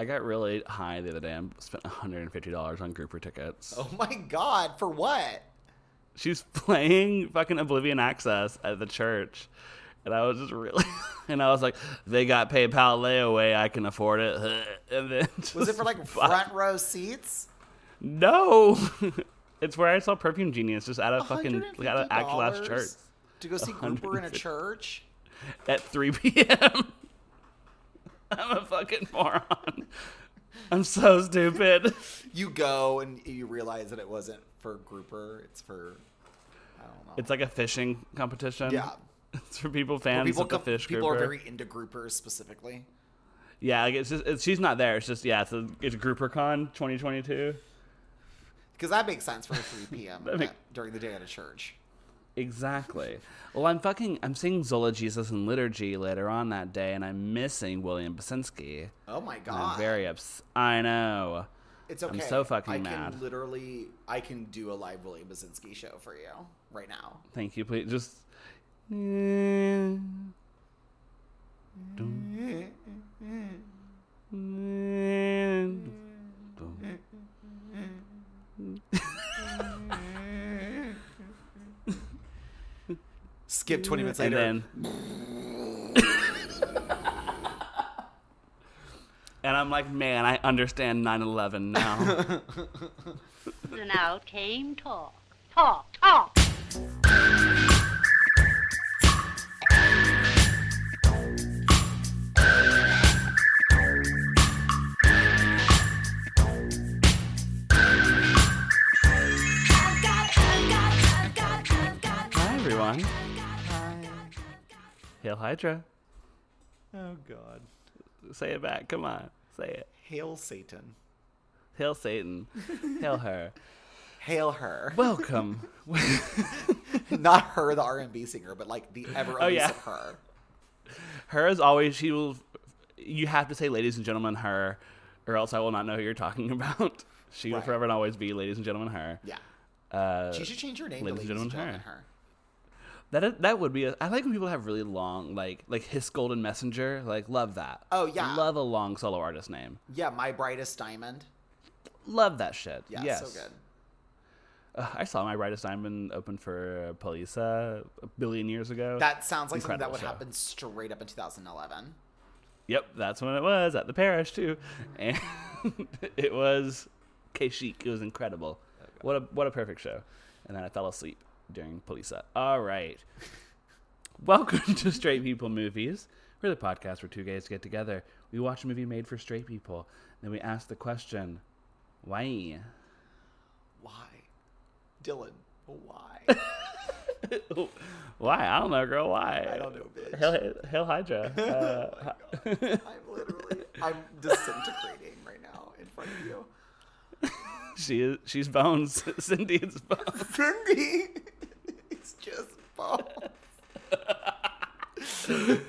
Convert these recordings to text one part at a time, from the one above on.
I got really high the other day and spent $150 on grouper tickets. Oh my god, for what? She's playing fucking Oblivion Access at the church. And I was just really, and I was like, they got PayPal layaway, I can afford it. And then Was it for like front row seats? No, it's where I saw Perfume Genius just at a fucking like, at an actual ass church To go see Grouper in a church? at 3 p.m. I'm a fucking moron. I'm so stupid. You go and you realize that it wasn't for Grouper, it's for I don't know. It's like a fishing competition. Yeah. It's for people fans people of the come- fish people grouper. are very into groupers specifically. Yeah, like it's just it's, she's not there. It's just yeah, it's a, it's GrouperCon 2022. Because that makes sense for a 3 p.m. Make- during the day at a church. Exactly. Well, I'm fucking I'm seeing Zola Jesus in liturgy later on that day, and I'm missing William Basinski. Oh my And god. I'm very ups. I know. It's okay. I'm so fucking I can mad. literally I can do a live William Basinski show for you right now. Thank you. Please just. Skip 20 mm-hmm. minutes and later. then and i'm like man i understand 9-11 now Now came talk. Talk, talk. Hydra oh god. say it back come on say it Hail Satan. hail satan hail her Hail her. welcome Not her, the R&B singer, but like the ever Oh, yeah. her. her as always she will you have to say ladies and gentlemen her or else i will not know who you're talking about she will forever and always be ladies and gentlemen her Yeah. uh, She should change her name ladies to and Ladies and gentlemen, Gentlemen, her. That that would be. A, I like when people have really long, like like Hiss Golden Messenger. Like love that. Oh, yeah. love a long solo artist name. Yeah, My Brightest Diamond. Love that shit. Yeah, yes. so good. Uh, I saw my brightest diamond open for Polica a billion years ago. That sounds like something that would show. happen straight up in 2011. Yep, that's when it was at the parish too, and it was K Chic. It was incredible. What a what a perfect show. And then I fell asleep during Polica. All right. Welcome to Straight People Movies. We're the podcast where two gays get together. We watch a movie made for straight people. Then we ask the question, why? Why? Dylan, why? why? I don't know, girl. Why? I don't know, bitch. Hell, Hell Hydra. Uh, I'm literally, I'm disintegrating right now in front of you. she is. She's bones. Cindy is bones. Cindy, just balls.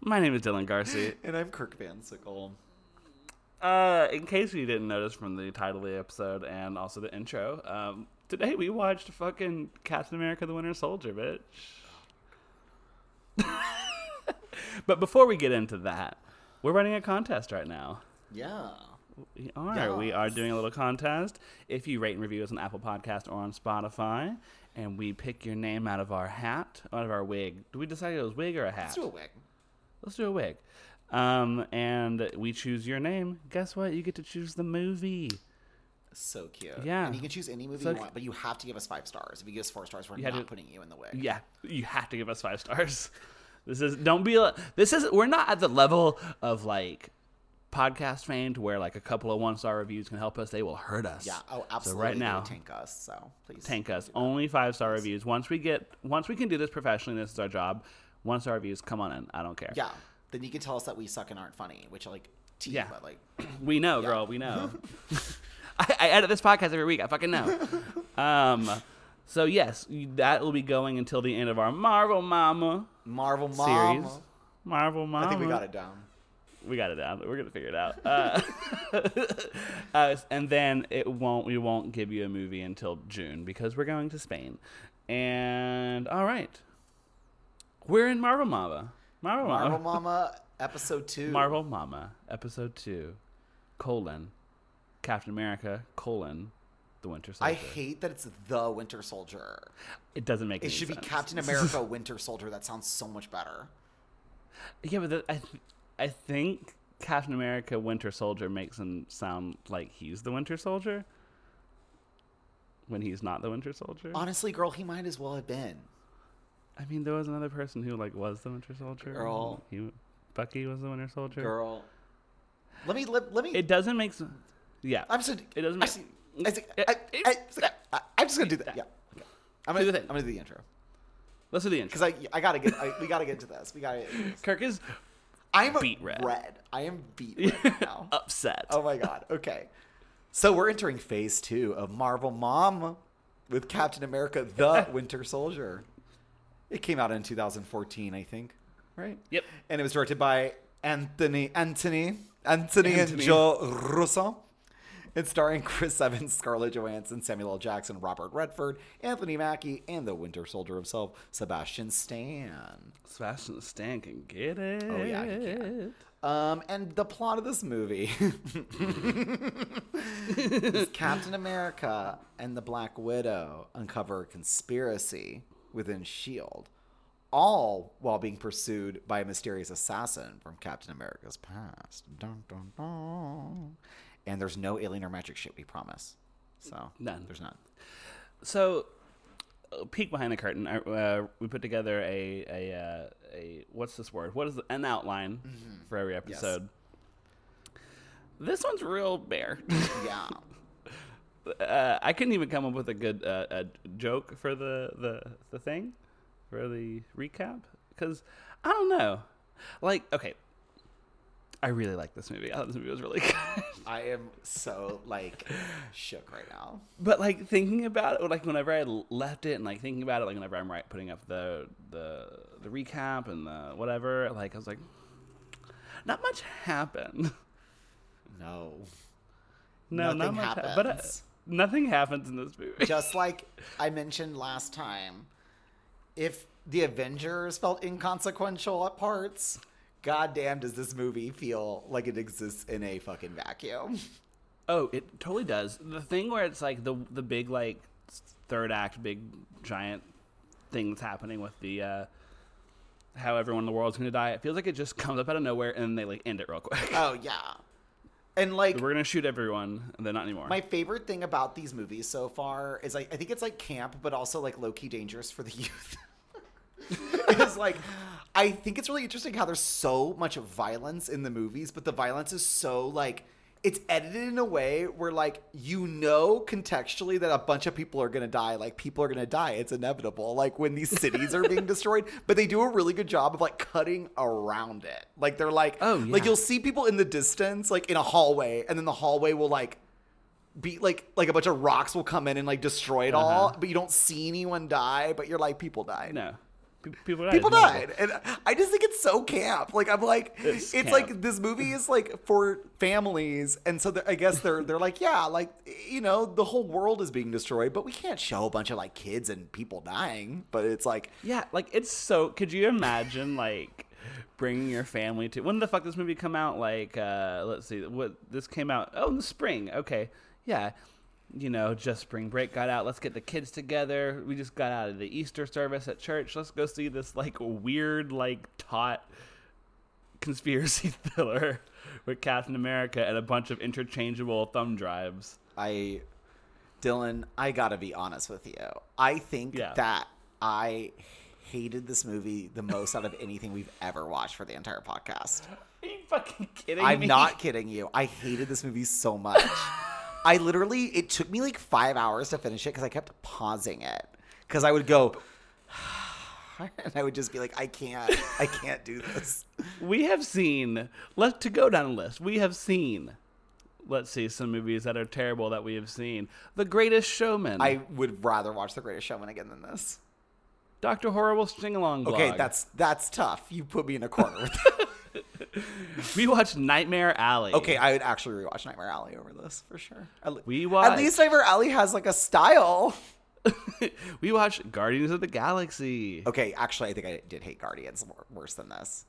My name is Dylan Garcia. And I'm Kirk Van Sickle. Uh, in case you didn't notice from the title of the episode and also the intro, um, today we watched fucking Captain America: The Winter Soldier, bitch. but before we get into that, we're running a contest right now. Yeah. We are. We are doing a little contest. If you rate and review us on Apple Podcast or on Spotify, and we pick your name out of our hat, out of our wig. Do we decide it was wig or a hat? Let's do a wig. Let's do a wig. Um, and we choose your name. Guess what? You get to choose the movie. So cute. Yeah. And you can choose any movie So you want, but you have to give us five stars. If you give us four stars, we're not to- putting you in the wig. Yeah, you have to give us five stars. This is don't be. This is we're not at the level of like podcast fame to where like a couple of one star reviews can help us. They will hurt us. Yeah. Oh, absolutely. So right now, tank us. So please tank us. Only five star reviews. Once we get, once we can do this professionally, this is our job. One star reviews, come on in. I don't care. Yeah. Then you can tell us that we suck and aren't funny, which like, tea, Yeah. but like, We know, girl. We know. I, I edit this podcast every week. I fucking know. Um, so yes, that will be going until the end of our Marvel Mama Marvel series. Marvel Mama. I think we got it down. We got it down. We're gonna figure it out. Uh, uh, and then it won't. We won't give you a movie until June because we're going to Spain. And all right, we're in Marvel Mama. Marvel Marvel Mama. Mama episode two. Marvel Mama episode two. colon Captain America colon the Winter Soldier. I hate that it's the Winter Soldier. it doesn't make It should be. Captain America Winter Soldier. That sounds so much better. Yeah, but the, I I think Captain America Winter Soldier makes him sound like he's the Winter Soldier when he's not the Winter Soldier. Honestly, girl, he might as well have been. I mean, there was another person who like was the Winter Soldier. Girl. he, Bucky was the Winter Soldier. Girl. Let me let, let me It doesn't make sense. Yeah, I'm just It doesn't make- I, see- I, I, I, I'm just gonna do that. Yeah. Okay. I'm gonna, the thing. I'm gonna do the intro let's do the intro. because I I gotta get I, we gotta get to this. We gotta. This. Kirk is I'm Beat red. red. I am beat red now. upset. Oh my god. Okay. So we're entering phase two of Marvel Mom with Captain America: The Winter Soldier. It came out in 2014, I think. Right. Yep. And it was directed by Anthony Anthony Anthony, and Anthony. Joe Russo. It's starring Chris Evans, Scarlett Johansson, Samuel L. Jackson, Robert Redford, Anthony Mackie, and the Winter Soldier himself, Sebastian Stan. Sebastian Stan can get it. Oh, yeah, he can. Um, and the plot of this movie is Captain America and the Black Widow uncover a conspiracy within S.H.I.E.L.D., all while being pursued by a mysterious assassin from Captain America's past. Dun, dun, dun. And there's no alien or magic shit, we promise. So, None. There's none. So, peek behind the curtain. Uh, we put together a a uh, a what's this word? What is the, an outline for every episode. This one's real bare. Yeah. uh, I couldn't even come up with a good uh, a joke for the, the the thing for the recap because I don't know. Like, okay, I really like this movie. I thought this movie was really good. I am so, like, shook right now. but like thinking about it, like whenever I left it and like thinking about it, like whenever I'm right putting up the the the recap and the whatever, like I was like, not much happened. No. No, not Nothing much hap- happens. but uh, nothing happens in this movie. just like I mentioned last time, if the Avengers felt inconsequential at parts, goddamn does this movie feel like it exists in a fucking vacuum. Oh, it totally does. The thing where it's like the the big like third act, big giant thing that's happening with the uh how everyone in the world's going to die. It feels like it just comes up out of nowhere and then they like end it real quick. Oh yeah. And like We're gonna shoot everyone, and then not anymore. my favorite thing about these movies so far is like I think it's like camp, but also like low key dangerous for the youth. it's like I think it's really interesting how there's so much violence in the movies, but the violence is so like it's edited in a way where like you know contextually that a bunch of people are gonna die. Like people are gonna die. It's inevitable. Like when these cities are being destroyed, but they do a really good job of like cutting around it. Like they're like, Oh, yeah. like you'll see people in the distance, like in a hallway, and then the hallway will like be like like a bunch of rocks will come in and like destroy it all, Uh-huh. but you don't see anyone die, but you're like people die no, people died. People died, and I just think it's so camp. Like I'm like, It's it's, like this movie is like for families, and so I guess they're they're like, yeah, like you know, the whole world is being destroyed, but we can't show a bunch of like kids and people dying. But it's like, Yeah, like it's so. Could you imagine like bringing your family to when the fuck this movie come out? Like, uh let's see, what this came out? Oh, in the spring. Okay, yeah. You know, just spring break got out. Let's get the kids together. We just got out of the Easter service at church. Let's go see this like weird, like taut conspiracy thriller with Captain America and a bunch of interchangeable thumb drives. I, Dylan, I gotta be honest with you. I think Yeah. that I hated this movie the most out of anything we've ever watched for the entire podcast. Are you fucking kidding I'm me? not kidding you. I hated this movie so much. I literally, it took me like five hours to finish it because I kept pausing it. Because I would go, and I would just be like, I can't, I can't do this. we have seen let's to go down a list we have seen let's see some movies that are terrible that we have seen the greatest showman I would rather watch The Greatest Showman again than this. dr horrible string along Okay, that's that's tough. You put me in a corner. we watched nightmare alley okay, I would actually rewatch Nightmare Alley over this for sure. At, le- We At least Nightmare Alley has like a style. we watched guardians of the galaxy Okay, actually, I think I did hate Guardians more, worse than this.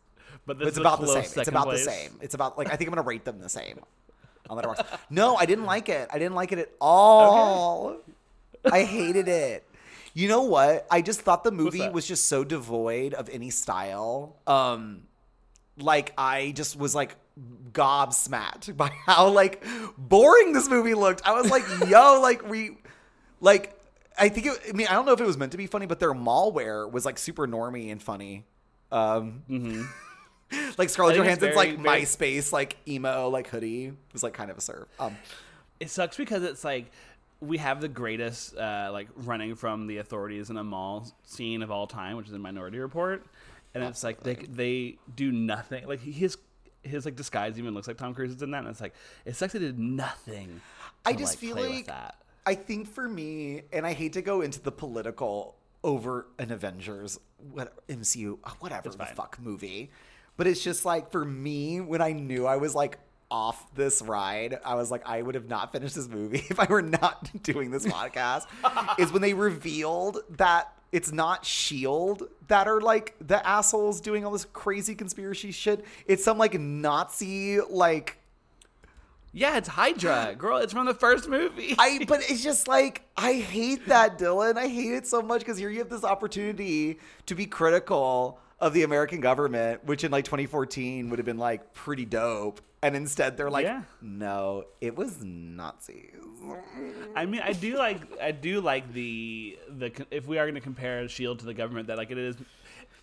but But it's about the same. It's about place. the same. It's about like I think I'm gonna rate them the same. on. No, I didn't like it. I didn't like it at all. I hated it. You know what? I just thought the movie was just so devoid of any style. Um, like I just was like gobsmacked by how like boring this movie looked. I was like, yo, like we, like I think it. I mean, I don't know if it was meant to be funny, but their malware was like super normy and funny. Um, like Scarlett I think it's Johansson's very- like very- MySpace like emo like hoodie was like kind of a serve. Um, it sucks because it's like we have the greatest uh, like running from the authorities in a mall scene of all time, which is in Minority Report, and it's like they they do nothing. Like his his like disguise even looks like Tom Cruise's in that, and it's like it they did nothing. I just like, feel like that. I think for me, and I hate to go into the political over an Avengers what MCU uh, whatever the fuck movie, but it's just like for me when I knew I was like off this ride, I was like I would have not finished this movie if I were not doing this podcast. is when they revealed that it's not Shield that are like the assholes doing all this crazy conspiracy shit. It's some like Nazi like Yeah, it's Hydra, girl. It's from the first movie. I but it's just like I hate that, Dylan. I hate it so much because here you have this opportunity to be critical of the American government, which in like 2014 would have been like pretty dope. And instead they're like, Yeah. no, it was Nazis. I mean, I do like I do like the the if we are going to compare Shield to the government, that like it is.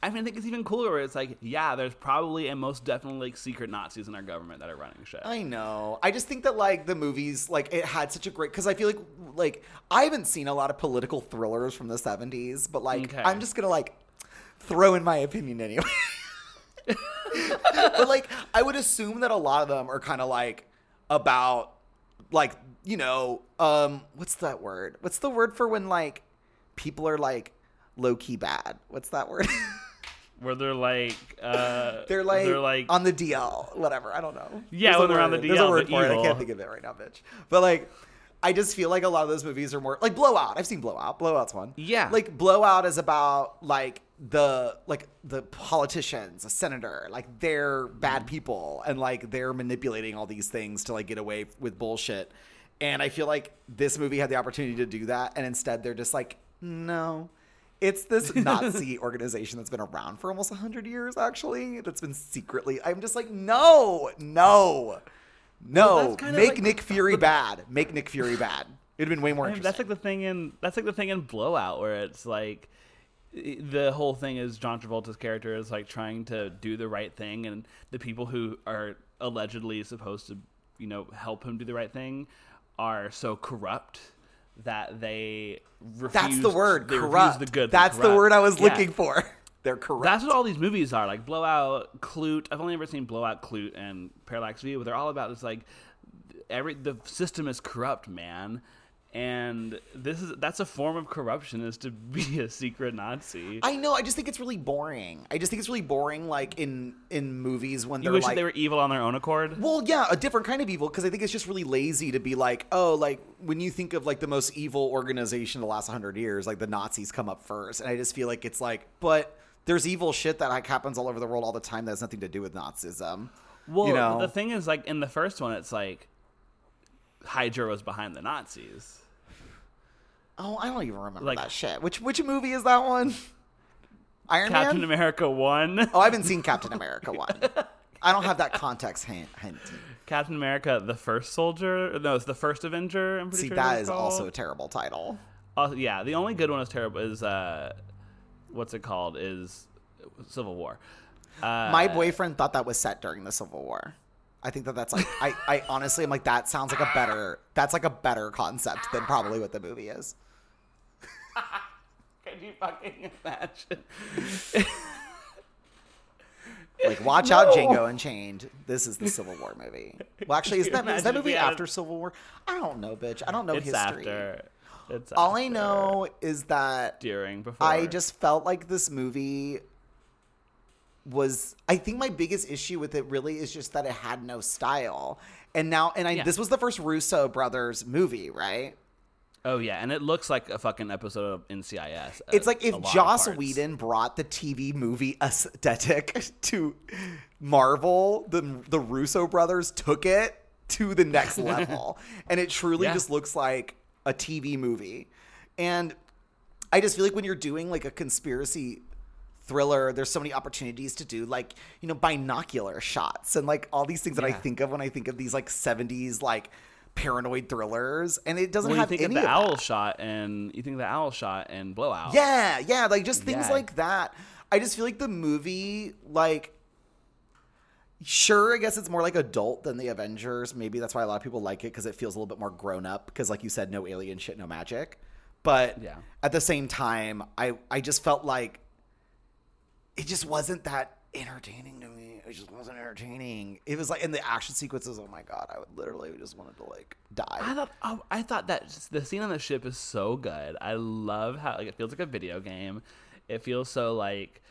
I mean, I think it's even cooler where it's like, yeah, there's probably and most definitely like secret Nazis in our government that are running shit. I know. I just think that like the movies, like it had such a great because I feel like like I haven't seen a lot of political thrillers from the 70s, but like Okay. I'm just gonna like throw in my opinion anyway. but like I would assume that a lot of them are kind of like about like you know um what's that word? What's the word for when like people are like low key bad? What's that word? where they're like, uh, they're like they're like, on the DL, whatever. I don't know. Yeah, There's when they're on the There's a DL, word for it. I can't think of it right now, bitch. But like, I just feel like a lot of those movies are more like Blowout. I've seen Blowout. Blowout's one. Yeah. Like Blowout is about like the like the politicians, a senator, like they're Mm-hmm. bad people and like they're manipulating all these things to like get away with bullshit. And I feel like this movie had the opportunity to do that, and instead they're just like, no. It's this Nazi organization that's been around for almost 100 years, actually, that's been secretly. I'm just like, no, no, no. Well, Make like- Nick Fury bad. Make Nick Fury bad. It'd have been way more I mean, interesting. that's like the thing in that's like the thing in Blowout where it's like the whole thing is John Travolta's character is like trying to do the right thing, and the people who are allegedly supposed to, you know, help him do the right thing are so corrupt that they refuse. That's the word, corrupt. The good. that's the word I was Yeah. looking for. They're corrupt. That's what all these movies are like. Blowout, Klute. I've only ever seen Blowout, Klute, and Parallax View, but they're all about this like every the system is corrupt, man. And this is that's a form of corruption is to be a secret Nazi. I know. I just think it's really boring. I just think it's really boring, like in in movies when you they're wish like, they were evil on their own accord. Well, yeah, a different kind of evil because I think it's just really lazy to be like, oh, like when you think of like the most evil organization in the last 100 years, like the Nazis come up first. And I just feel like it's like, but there's evil shit that like happens all over the world all the time that has nothing to do with Nazism. Well, you know? the thing is, like in the first one, it's like Hydra was behind the Nazis. Oh, I don't even remember Like- that shit. Which which movie is that one? Iron Captain Man? America one. Oh, I haven't seen Captain America one. I don't have that context hint. hint. Captain America, the first soldier. No, it's the first Avenger. I'm pretty See, sure that is called. also a terrible title. Uh, yeah, the only good one is terrible. Is uh, what's it called? Is Civil War. Uh, My boyfriend thought that was set during the Civil War. I think that that's like I, I honestly am like that sounds like a better that's like a better concept than probably what the movie is. Can you fucking imagine? Like watch out Django Unchained. This is the Civil War movie. Well, actually, is that is that imagine if we movie had- after Civil War? I don't know, bitch. I don't know It's history. after. It's All I know is that during before. I just felt like this movie was I think my biggest issue with it really is just that it had no style. And now and I Yeah. this was the first Russo brothers movie, right? Oh yeah, and it looks like a fucking episode of NCIS. Uh, it's a- like if a lot of Joss. Whedon brought the TV movie aesthetic to Marvel, the the Russo brothers took it to the next level. And it truly Yeah. just looks like a TV movie. And I just feel like when you're doing like a conspiracy thriller, there's so many opportunities to do like, you know, binocular shots and like all these things that I think of when I think of these like 70s like paranoid thrillers. And it doesn't Well, you have think any of the of owl that. shot and you think of the owl shot and blowout. Yeah, yeah, like just things Yeah. like that. I just feel like the movie, like, sure, I guess it's more like adult than the Avengers. Maybe that's why a lot of people like it because it feels a little bit more grown up. Because, like you said, no alien shit, no magic. But Yeah. at the same time, I I just felt like it just wasn't that entertaining to me. It just wasn't entertaining. It was like in the action sequences. Oh my god, I would literally just wanted to like die. I thought oh, I thought that the scene on the ship is so good. I love how like it feels like a video game. It feels so like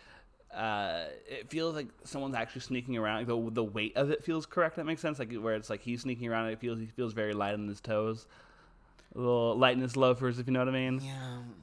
uh, it feels like someone's actually sneaking around. Like the the weight of it feels correct. That makes sense. Like where it's like he's sneaking around. It feels he feels very light on his toes, little lightness loafers, if you know what I mean. Yeah,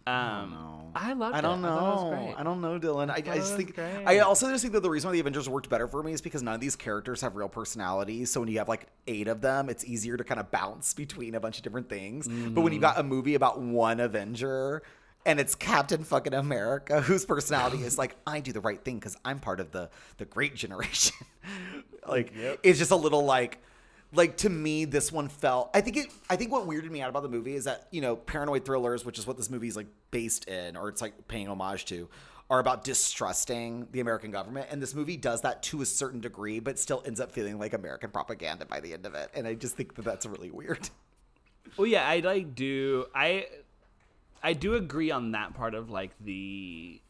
I don't Um. I loved I don't it. I thought it was know. I don't know, Dylan. I, I just think. great. I also just think that the reason why the Avengers worked better for me is because none of these characters have real personalities. So when you have like eight of them, it's easier to kind of bounce between a bunch of different things. But when you Mm. got a movie about one Avenger. And it's Captain fucking America, whose personality is like, I do the right thing because I'm part of the the great generation. like, it's just a little like, like to me this one felt i think it i think what weirded me out about the movie is that you know paranoid thrillers which is what this movie is like based in or it's like paying homage to are about distrusting the american government. And this movie does that to a certain degree but still ends up feeling like american propaganda by the end of it. And i just think that that's really weird. Well, yeah, I like do I I do agree on that part of like the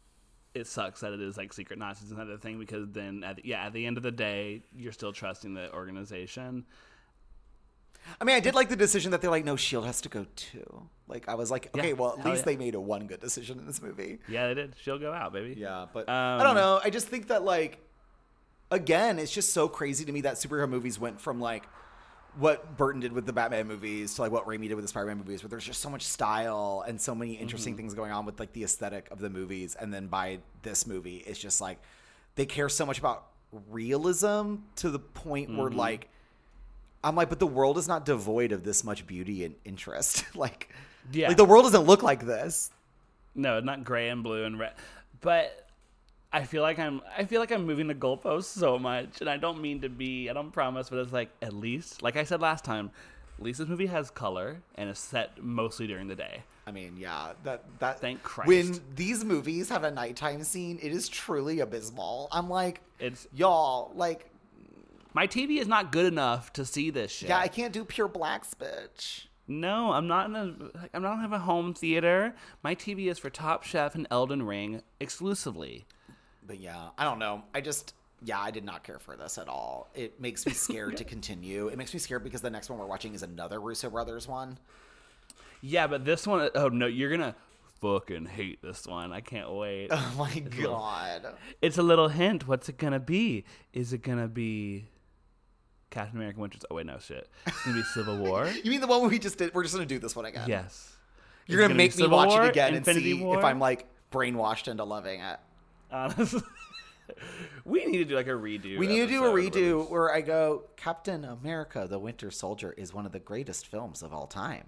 it sucks that it is like secret Nazis and that other thing because then at the, yeah at the end of the day you're still trusting the organization. I mean i did like the decision that they're like no shield has to go too like i was like okay Yeah, well at hell least yeah. they made a one good decision in this movie Yeah, they did. She'll go out, baby. Yeah, but Um, I don't know. I just think that like again, it's just so crazy to me that superhero movies went from like what Burton did with the Batman movies to like what Raimi did with the Spider-Man movies, where there's just so much style and so many interesting things going on with like the aesthetic of the movies, and then by this movie, it's just like they care so much about realism to the point where like I'm like, but the world is not devoid of this much beauty and interest. like, Yeah. like the world doesn't look like this. No, not gray and blue and red. But I feel like I'm I feel like I'm moving the goalposts so much, and I don't mean to be. I don't promise, but it's like at least, like I said last time, at least this movie has color and is set mostly during the day. I mean, yeah, that that. Thank Christ. When these movies have a nighttime scene, it is truly abysmal. I'm like, It's y'all, like, my TV is not good enough to see this shit. yeah, I can't do pure blacks, bitch. No, I'm not in a. like, I'm not have a home theater. My TV is for Top Chef and Elden Ring exclusively. But yeah, I don't know. I just, yeah, I did not care for this at all. It makes me scared to continue. It makes me scared because the next one we're watching is another Russo brothers one. Yeah, but this one, oh no, you're gonna fucking hate this one. I can't wait. Oh my god. It's a little hint. What's it gonna be? Is it gonna be Captain America: Winter's. Oh wait, no shit. It's gonna be Civil War. You mean the one we just did? We're just gonna do this one again. yes. You're gonna make me Civil watch War, it again Infinity and see War? if I'm like brainwashed into loving it. Honestly, we need to do like a redo. We need to do a redo where I go, Captain America: The Winter Soldier is one of the greatest films of all time.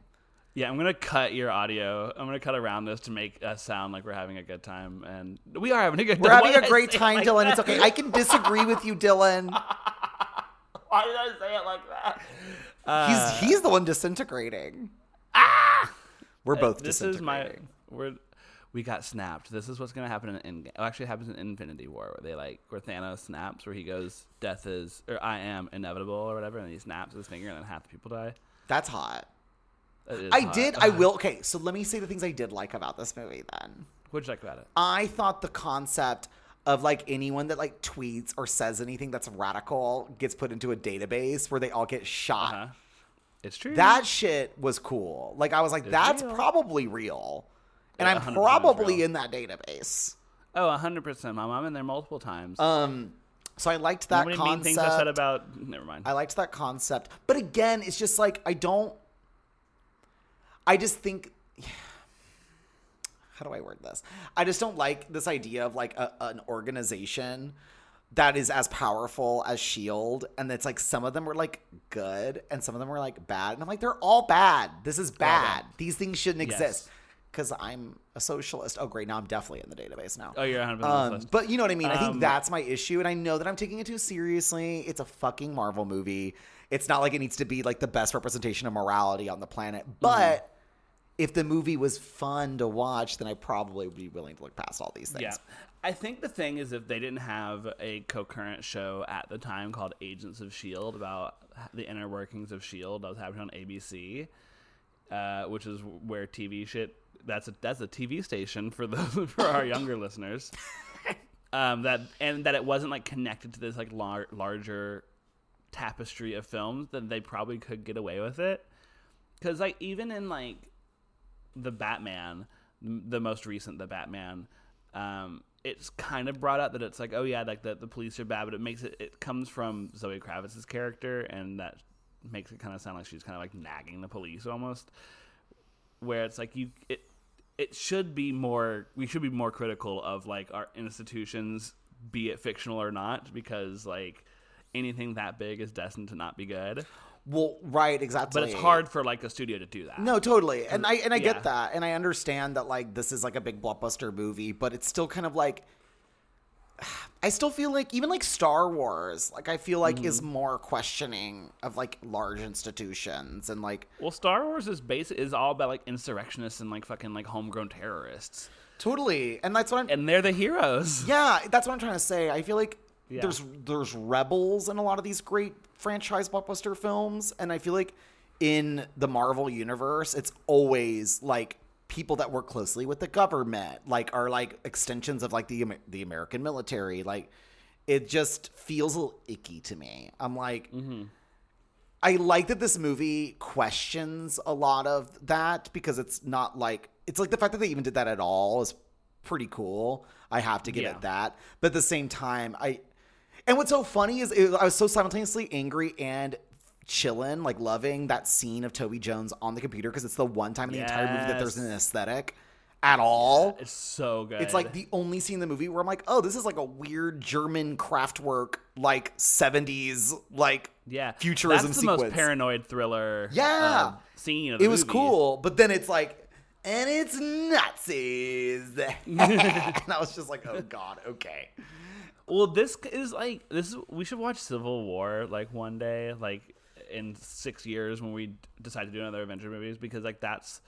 Yeah, I'm gonna cut your audio. I'm gonna cut around this to make us sound like we're having a good time, and we are having a good. We're time. having Why a great time, like Dylan. that? It's okay. I can disagree with you, Dylan. Why did I say it like that? Uh, He's he's the one disintegrating. Ah! We're both this is my disintegrating. we're we got snapped. This is what's gonna happen in Endgame. Oh, actually, it happens in Infinity War, where they like where Thanos snaps, where he goes, "Death is or I am inevitable" or whatever, and he snaps his finger, and then half the people die. That's hot. I hot. did. I will. Okay, so let me say the things I did like about this movie. Then What'd you like about it? I thought the concept of like anyone that like tweets or says anything that's radical gets put into a database where they all get shot. Uh-huh. It's true. That shit was cool. Like I was like, that's real. probably real, and Yeah, I'm probably in that database. oh, hundred percent, mom. I'm in there multiple times. Um, so I liked that many concept. mean things I said about? Never mind. I liked that concept, but again, it's just like I don't. I just think. How do I word this? I just don't like this idea of like a, an organization that is as powerful as Shield, and it's like some of them were like good, and some of them were like bad, and I'm like, they're all bad. This is bad. These things shouldn't Yes. exist. Because I'm a socialist. Oh, great! Now I'm definitely in the database now. Oh, you're 100 percent Um, but you know what I mean. I think Um, that's my issue, and I know that I'm taking it too seriously. It's a fucking Marvel movie. It's not like it needs to be like the best representation of morality on the planet. Mm-hmm. If the movie was fun to watch, then I probably would be willing to look past all these things. Yeah. I think the thing is if they didn't have a concurrent show at the time called Agents of S.H.I.E.L.D. About the inner workings of S.H.I.E.L.D. that was happening on ABC, uh, which is where TV shit. That's a that's a TV station for the for our younger listeners. Um, that and that it wasn't like connected to this like lar- larger tapestry of films, then they probably could get away with it. Because like even in like the Batman, the most recent the Batman, um, it's kind of brought up that it's like oh yeah like the the police are bad, but it makes it it comes from Zoe Kravitz's character, and that makes it kind of sound like she's kind of like nagging the police almost. Where it's like you it it should be more we should be more critical of like our institutions, be it fictional or not, because like anything that big is destined to not be good. Well, right, exactly. But it's hard for like a studio to do that. No, totally. And I and I Yeah. get that. And I understand that like this is like a big blockbuster movie, but it's still kind of like I still feel like even like Star Wars, like I feel like Mm-hmm. is more questioning of like large institutions and like Well, Star Wars is basic is all about like insurrectionists and like fucking like homegrown terrorists, totally. And that's what I'm and they're the heroes. Yeah, that's what I'm trying to say. I feel like Yeah. there's there's rebels in a lot of these great franchise blockbuster films, and I feel like in the Marvel universe, it's always like people that work closely with the government, like are like extensions of like the the American military. Like it just feels a little icky to me. I'm like. Mm-hmm. I like that this movie questions a lot of that because it's not like it's like the fact that they even did that at all is pretty cool. I have to give Yeah. it that. But at the same time, I and what's so funny is it, I was so simultaneously angry and chilling, like loving that scene of Toby Jones on the computer because it's the one time in the entire movie that there's an aesthetic at all. It's so good. It's like the only scene in the movie where I'm like, oh, this is like a weird German Kraftwerk, like 70s, like yeah, futurism That's the sequence. most paranoid thriller. Yeah. uh, scene. Of the it was cool, but then it's like, and it's Nazis. and I was just like, oh god, okay. Well, this is like this. Is, we should watch Civil War like one day, like in six years when we decide to do another Avenger movies, because like that's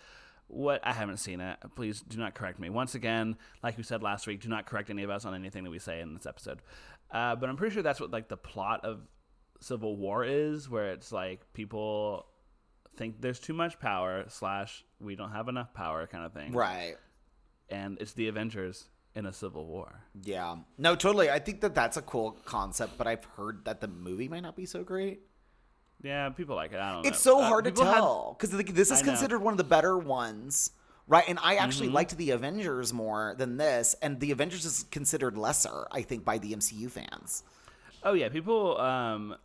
what I haven't seen it. Please do not correct me. Once again, like we said last week, do not correct any of us on anything that we say in this episode. Uh, but I'm pretty sure that's what like the plot of Civil War is, where it's like people think there's too much power slash we don't have enough power kind of thing, Right. And it's the Avengers in a civil war. Yeah. No, totally. I think that that's a cool concept, but I've heard that the movie might not be so great. Yeah, people like it. I don't know. It's so Uh, hard to tell because this is know. considered one of the better ones, right? And I actually Mm-hmm. liked the Avengers more than this, and the Avengers is considered lesser, I think, by the MCU fans. Oh yeah, people um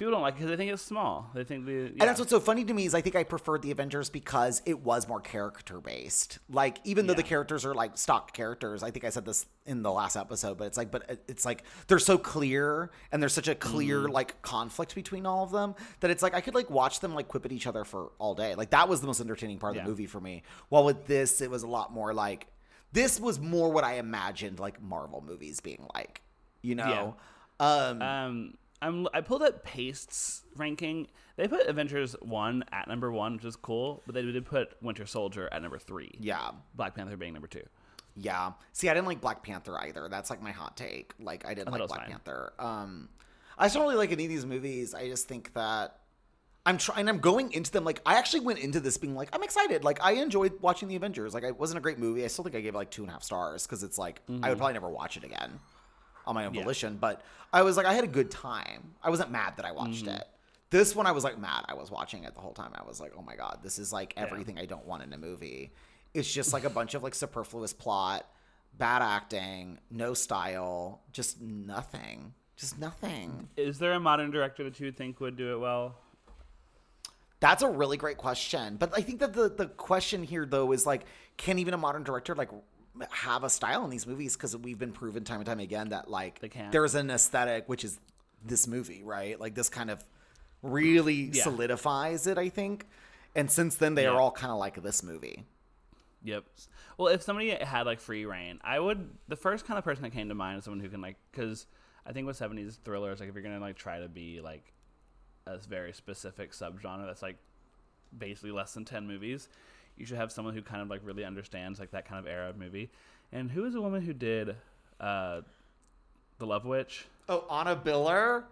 people don't like it because they think it's small. They think the yeah. And that's what's so funny to me is I think I preferred the Avengers because it was more character based. Like even though the characters are like stock characters, I think I said this in the last episode, but it's like but it's like they're so clear and there's such a clear Mm-hmm. like conflict between all of them that it's like I could like watch them like quip at each other for all day. Like that was the most entertaining part of Yeah. the movie for me. While with this it was a lot more like this was more what I imagined like Marvel movies being like. You know? Um um I'm I pulled up Paste's ranking. They put Avengers one at number one, which is cool, but they did put Winter Soldier at number three. yeah. Black Panther being number two. Yeah. See, I didn't like Black Panther either. That's like my hot take. Like, I didn't I like Black fine. Panther. Um, I just don't really like any of these movies. I just think that I'm trying. I'm going into them like I actually went into this being like I'm excited. Like I enjoyed watching the Avengers. Like it wasn't a great movie. I still think I gave it like two and a half stars because it's like I would probably never watch it again on my own. Yeah. volition. But I was like I had a good time. I wasn't mad that I watched Mm-hmm. it. This one I was like mad. I was watching it the whole time. I was like, oh my god, this is like everything I don't want in a movie. It's just like a bunch of like superfluous plot, bad acting, no style, just nothing. Just nothing. Is there a modern director that you think would do it well? That's a really great question. But I think that the, the question here though is like, can even a modern director like have a style in these movies because we've been proven time and time again that like there's an aesthetic which is this movie, right? Like this kind of really Yeah. solidifies it, I think. And since then, they are all kind of like this movie. Yep. Well, if somebody had like free reign, I would. The first kind of person that came to mind is someone who can like, because I think with seventies thrillers, like if you're gonna like try to be like a very specific subgenre that's like basically less than ten movies, you should have someone who kind of like really understands like that kind of era of movie. And who is a woman who did uh, the Love Witch? Oh, Anna Biller.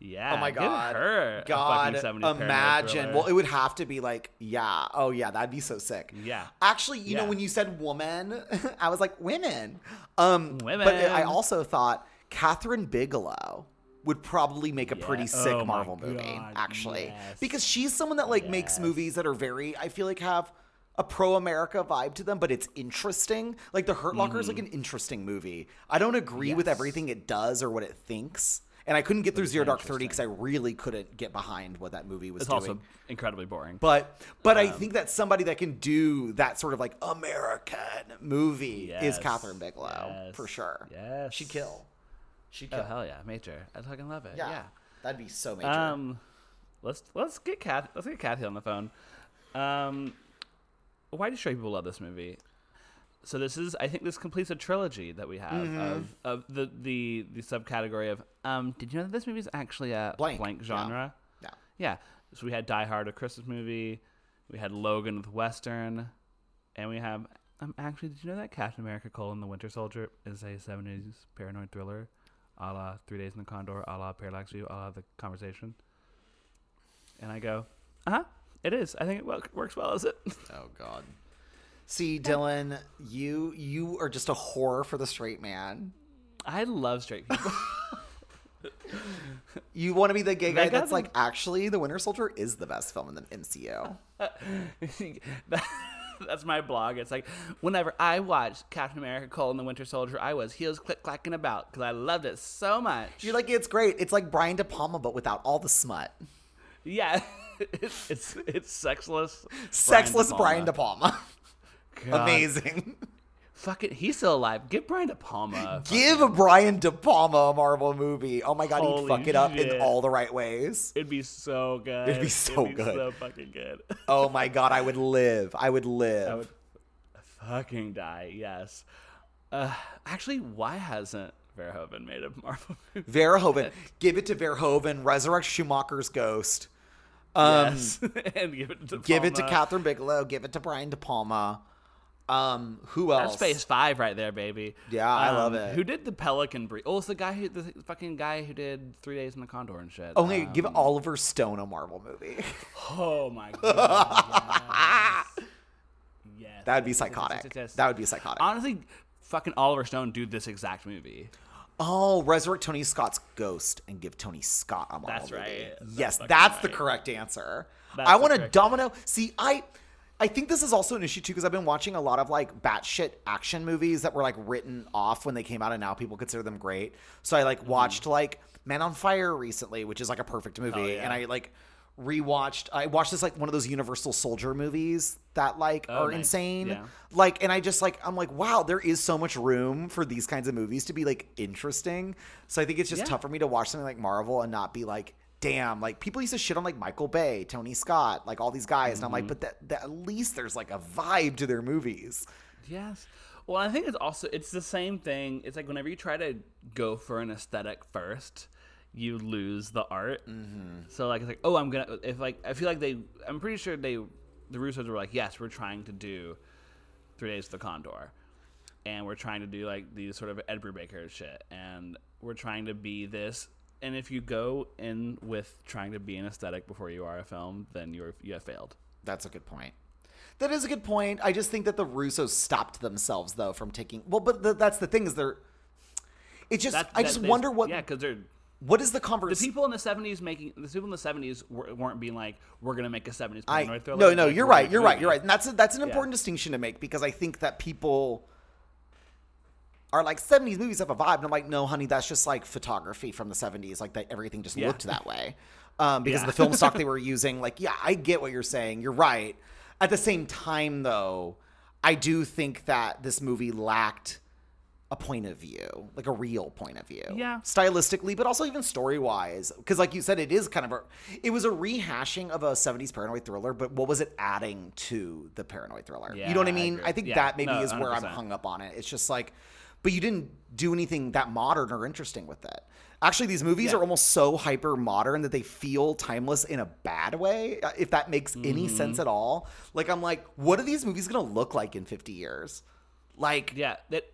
Yeah. Oh my god. her God, fucking 70s paranoid imagine. Well, it would have to be like, yeah. Oh yeah, that'd be so sick. Yeah. Actually, you know, when you said woman, I was like women. Um, women. But I also thought Kathryn Bigelow would probably make a Yeah. pretty sick Oh Marvel movie, God, actually, yes. because she's someone that like makes movies that are very, I feel like have a pro America vibe to them, but it's interesting. Like The Hurt Locker is like an interesting movie. I don't agree with Mm-hmm. Everything it does or what it thinks. And I couldn't get through Zero Dark Thirty because I really couldn't get behind what that movie was It's doing. also incredibly boring. But but I Um, think that somebody that can do that sort of like American movie is Kathryn Bigelow Yes. for sure. Yes. she'd kill. She'd kill. Oh hell yeah, major! I fucking love it. yeah. yeah. that'd be so major. Um, let's let's get Kath. Let's get Kathy on the phone. Um, why do straight people love this movie? So this is, I think, this completes a trilogy that we have Mm-hmm. of, of the the the subcategory of. Um, did you know that this movie is actually a Blank, blank, yeah. genre? yeah. Yeah. So we had Die Hard, a Christmas movie. We had Logan with Western, and we have. Um, actually, did you know that Captain America: Colon the Winter Soldier is a '70s paranoid thriller, a la Three Days in the Condor, a la Parallax View, a la The Conversation? And I go, uh huh, it is. I think it wo- works well is it. Oh God. See, Dylan, you you are just a whore for the straight man. I love straight people. You want to be the gay guy that's like, actually, The Winter Soldier is the best film in the MCU. That- That's my blog. It's like whenever I watched Captain America: Colon the Winter Soldier, I was heels click clacking about because I loved it so much. You're like, it's great. It's like Brian De Palma, but without all the smut. Yeah, it's it's, it's sexless. Sexless De Brian De Palma. Palma. God. Amazing. Fuck it, he's still alive. Give Brian De Palma. Give fucking- Brian De Palma a Marvel movie. Oh my god, he'd Holy fuck it up in all the right ways. It'd be so good. It'd be so good. So fucking good. Oh my god, I would live. I would live. I would fucking die. Yes. Uh, actually, why hasn't Verhoeven made a Marvel movie? Verhoeven, give it to Verhoeven. Resurrect Schumacher's ghost. Um, yes, and give it to De Palma. Give it to Kathryn Bigelow. Give it to Brian De Palma. Um, who else? That's Phase Five right there, baby. Yeah, I love Um, it. Who did the Pelican Brief? Oh, it's the guy who the fucking guy who did Three Days in the Condor and shit. Oh, hey, give Um, Oliver Stone a Marvel movie. Oh my god. yes. yes. That would be psychotic. yes, yes. That would be psychotic. Honestly, fucking Oliver Stone do this exact movie. Oh, resurrect Tony Scott's ghost and give Tony Scott a Marvel That's movie. right. Yes, fucking that's the right. correct answer. That's I want a domino. See, I I think this is also an issue too because I've been watching a lot of like batshit action movies that were like written off when they came out and now people consider them great. So I Mm-hmm. like watched like Man on Fire recently, which is like a perfect movie, Oh, yeah. and I like rewatched I watched this like one of those Universal Soldier movies that like Oh, are nice. insane. Yeah. Like and I just like I'm like wow, there is so much room for these kinds of movies to be like interesting. So I think it's just Yeah. tough for me to watch something like Marvel and not be like damn, like people used to shit on like Michael Bay, Tony Scott, like all these guys and I'm Mm-hmm. like but that, that at least there's like a vibe to their movies. Yes. Well, I think it's also it's the same thing. It's like whenever you try to go for an aesthetic first, you lose the art. Mm-hmm. So like it's like oh I'm gonna if like I feel like they I'm pretty sure they the Russos were like yes we're trying to do Three Days of the Condor, and we're trying to do like these sort of Ed Brubaker shit, and we're trying to be this. And if you go in with trying to be an aesthetic before you are a film, then you're you have failed. That's a good point. That is a good point. I just think that the Russos stopped themselves though from taking well, but th- that's the thing is they're. It just That- I that just wonder what yeah because they're what is the conversation? the people in the seventies making the people in the seventies weren't being like, "We're gonna make a seventies I paranoid thriller." no no you're we're right you're right you're right and that's a, that's an Yeah. important distinction to make because I think that people are like 70s movies have a vibe and I'm like no honey that's just like photography from the 70s like that everything just Yeah. looked that way um, because of Yeah. the film stock they were using like yeah I get what you're saying you're right at the same time though I do think that this movie lacked a point of view, like a real point of view. Yeah. Stylistically, but also even story wise. Because, like you said, it is kind of a. It was a rehashing of a 70s paranoid thriller, but what was it adding to the paranoid thriller? you know what I Yeah, I mean? I, think Yeah, that maybe no, is where I'm hung up on it. It's just like, but you didn't do anything that modern or interesting with it. Actually, these movies Yeah. are almost so hyper modern that they feel timeless in a bad way, uh, if that makes any Mm-hmm. sense at all. Like, I'm like, what are these movies going to look like in 50 years? Like, Yeah, that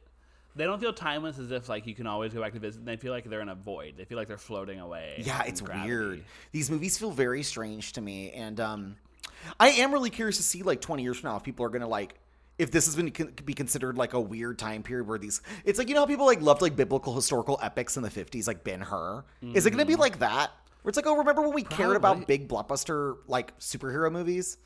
they don't feel timeless as if like you can always go back to visit. They feel like they're in a void. They feel like they're floating away. yeah, it's gravity. weird. These movies feel very strange to me. And um, I am really curious to see, like, 20 years from now, if people are going to, like, if this has been be considered like a weird time period where these, it's like you know how people like loved like biblical historical epics in the fifties, like Ben Hur. Is it going to be mm. like that? Where it's like, oh, remember when we cared about big blockbuster like superhero movies?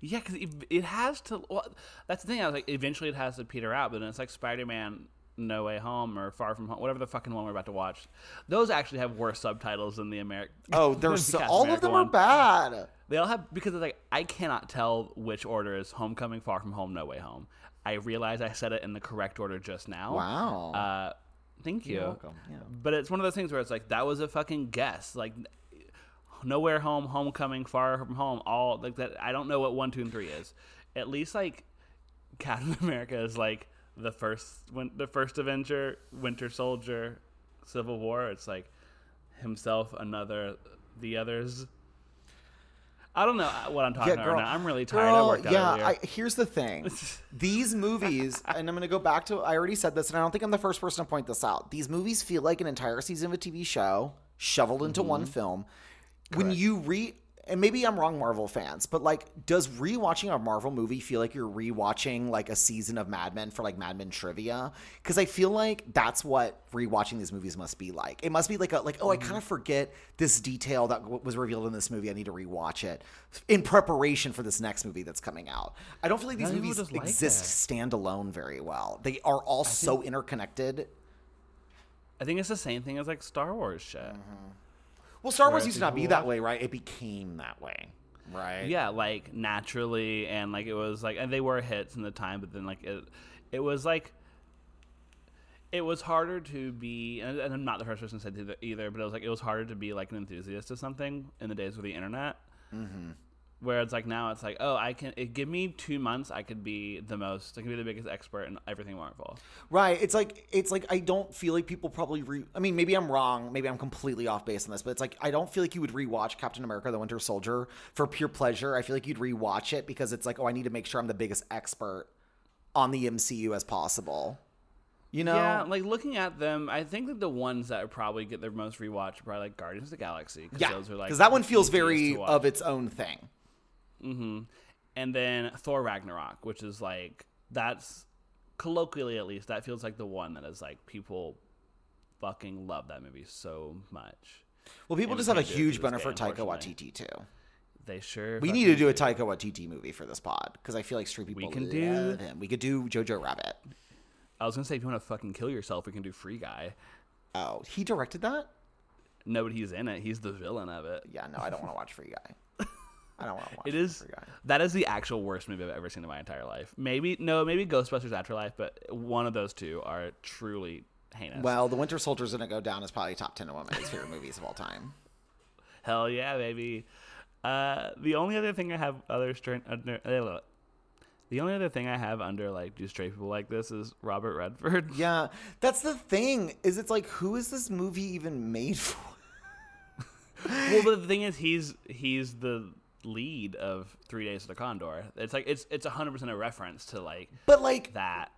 Yeah, because it, it has to. Well, that's the thing. I was like, eventually it has to peter out, but then it's like Spider Man. No Way Home or Far From Home, whatever the fucking one we're about to watch. Those actually have worse subtitles than the American. Oh, there's so, all of them are bad. They all have because it's like I cannot tell which order is Homecoming, Far From Home, No Way Home. I realize I said it in the correct order just now. Wow. Uh, thank you. welcome, yeah. But it's one of those things where it's like that was a fucking guess. Like Nowhere Home, Homecoming, Far From Home, all like that. I don't know what one, two, and three is. At least like Captain America is like the first when the first Avenger, Winter Soldier, Civil War. It's like himself, another, the others. I don't know what I'm talking about right now. I'm really tired. I Girl, worked out yeah. I, here's the thing. These movies, and I'm going to go back to, I already said this, and I don't think I'm the first person to point this out. These movies feel like an entire season of a TV show shoveled into one Mm-hmm. film. When you re, and maybe I'm wrong, Marvel fans, but like, does rewatching a Marvel movie feel like you're rewatching like a season of Mad Men for like Mad Men trivia? Because I feel like that's what rewatching these movies must be like. It must be like a like, oh, I Mm-hmm. kind of forget this detail that w- was revealed in this movie. I need to rewatch it in preparation for this next movie that's coming out. I don't feel like these people movies like exist standalone very well. They are all so interconnected. I think it's the same thing as like Star Wars shit. Mm-hmm. Well, Star Wars used to not be that way, right? It became that way, right? Yeah, like naturally, and like it was like, and they were hits in the time, but then like it, it was like, it was harder to be, and, and I'm not the first person to say that either, but it was like it was harder to be like an enthusiast of something in the days of the internet. Mm-hmm. Where it's like now, it's like, oh, I can it, give me two months, I could be the most, I can be the biggest expert in everything Marvel. Right. It's like it's like I don't feel like people probably re I mean, maybe I'm wrong, maybe I'm completely off base on this, but it's like I don't feel like you would rewatch Captain America the Winter Soldier for pure pleasure. I feel like you'd rewatch it because it's like, oh, I need to make sure I'm the biggest expert on the MCU as possible. You know? Yeah, like looking at them, I think that the ones that probably get their most rewatch are probably like Guardians of the Galaxy. Cause Yeah. those are like Because that one feels very of its own thing. Mm-hmm. and then Thor Ragnarok, which is like that's colloquially at least that feels like the one that is like people fucking love that movie so much. Well, people And just have a can't do it huge boner for Taika. Waititi too. They sure We need to do a Taika Waititi movie for this pod because I feel like street people can love do- him. We could do Jojo Rabbit. I was gonna say if you want to fucking kill yourself, we can do Free Guy. Oh, he directed that? No, but he's in it. He's the villain of it. Yeah, no, I don't want to watch Free Guy. I don't want to watch It is that is the actual worst movie I've ever seen in my entire life. Maybe no, maybe Ghostbusters Afterlife, but one of those two are truly heinous. Well, The Winter Soldier's gonna go down as probably top ten of women's favorite movies of all time. Hell yeah, baby. Uh, the only other thing I have other straight under uh, the only other thing I have under like do straight people like this is Robert Redford. Yeah, that's the thing. Is it's like who is this movie even made for? well, but the thing is, he's he's the lead of Three Days of the Condor. It's like it's it's hundred percent a reference to like But like, that.